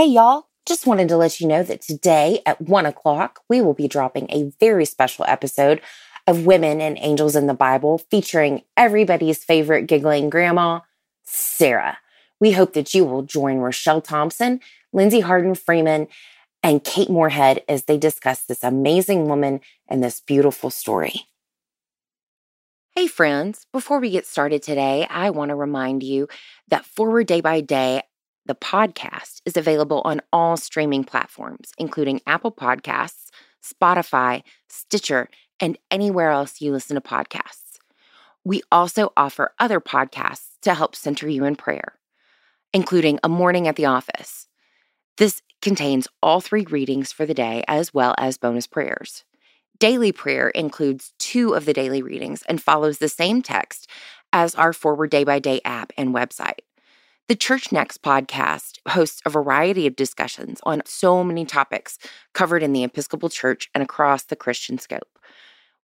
Hey, y'all. Just wanted to let you know that today at one o'clock, we will be dropping a very special episode of Women and Angels in the Bible featuring everybody's favorite giggling grandma, Sarah. We hope that you will join Rochelle Thompson, Lindsay Hardin Freeman, and Kate Moorehead as they discuss this amazing woman and this beautiful story. Hey, friends, before we get started today, I want to remind you that Forward Day by Day, the podcast, is available on all streaming platforms, including Apple Podcasts, Spotify, Stitcher, and anywhere else you listen to podcasts. We also offer other podcasts to help center you in prayer, including A Morning at the Office. This contains all three readings for the day as well as bonus prayers. Daily prayer includes two of the daily readings and follows the same text as our Forward Day by Day app and website. The Church Next podcast hosts a variety of discussions on so many topics covered in the Episcopal Church and across the Christian scope.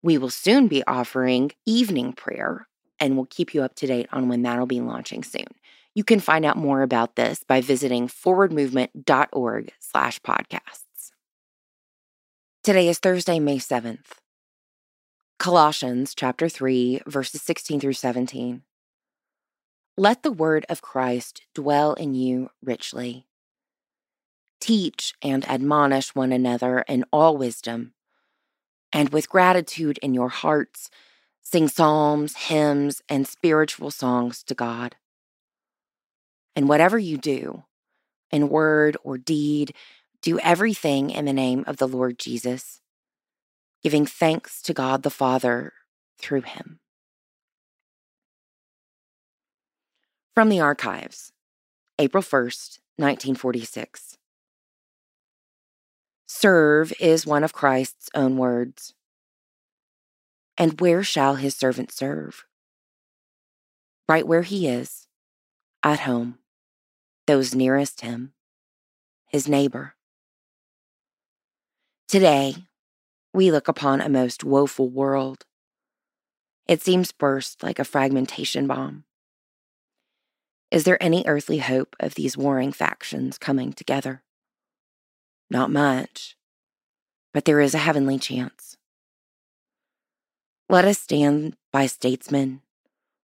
We will soon be offering evening prayer, and we'll keep you up to date on when that'll be launching soon. You can find out more about this by visiting forwardmovement.org slash podcasts. Today is Thursday, May 7th. Colossians chapter 3, verses 16 through 17. Let the word of Christ dwell in you richly. Teach and admonish one another in all wisdom, and with gratitude in your hearts, sing psalms, hymns, and spiritual songs to God. And whatever you do, in word or deed, do everything in the name of the Lord Jesus, giving thanks to God the Father through him. From the Archives, April 1st, 1946. Serve is one of Christ's own words. And where shall his servant serve? Right where he is, at home, those nearest him, his neighbor. Today, we look upon a most woeful world. It seems burst like a fragmentation bomb. Is there any earthly hope of these warring factions coming together? Not much, but there is a heavenly chance. Let us stand by statesmen,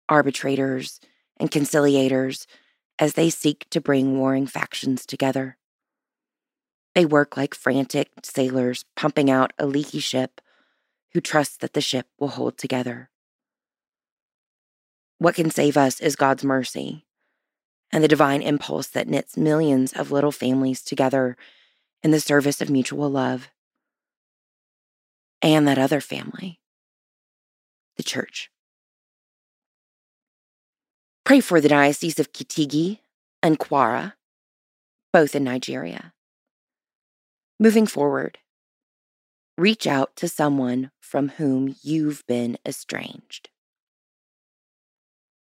arbitrators, and conciliators as they seek to bring warring factions together. They work like frantic sailors pumping out a leaky ship who trust that the ship will hold together. What can save us is God's mercy and the divine impulse that knits millions of little families together in the service of mutual love. And that other family, the church. Pray for the Diocese of Kutigi and Kwara, both in Nigeria. Moving forward, reach out to someone from whom you've been estranged.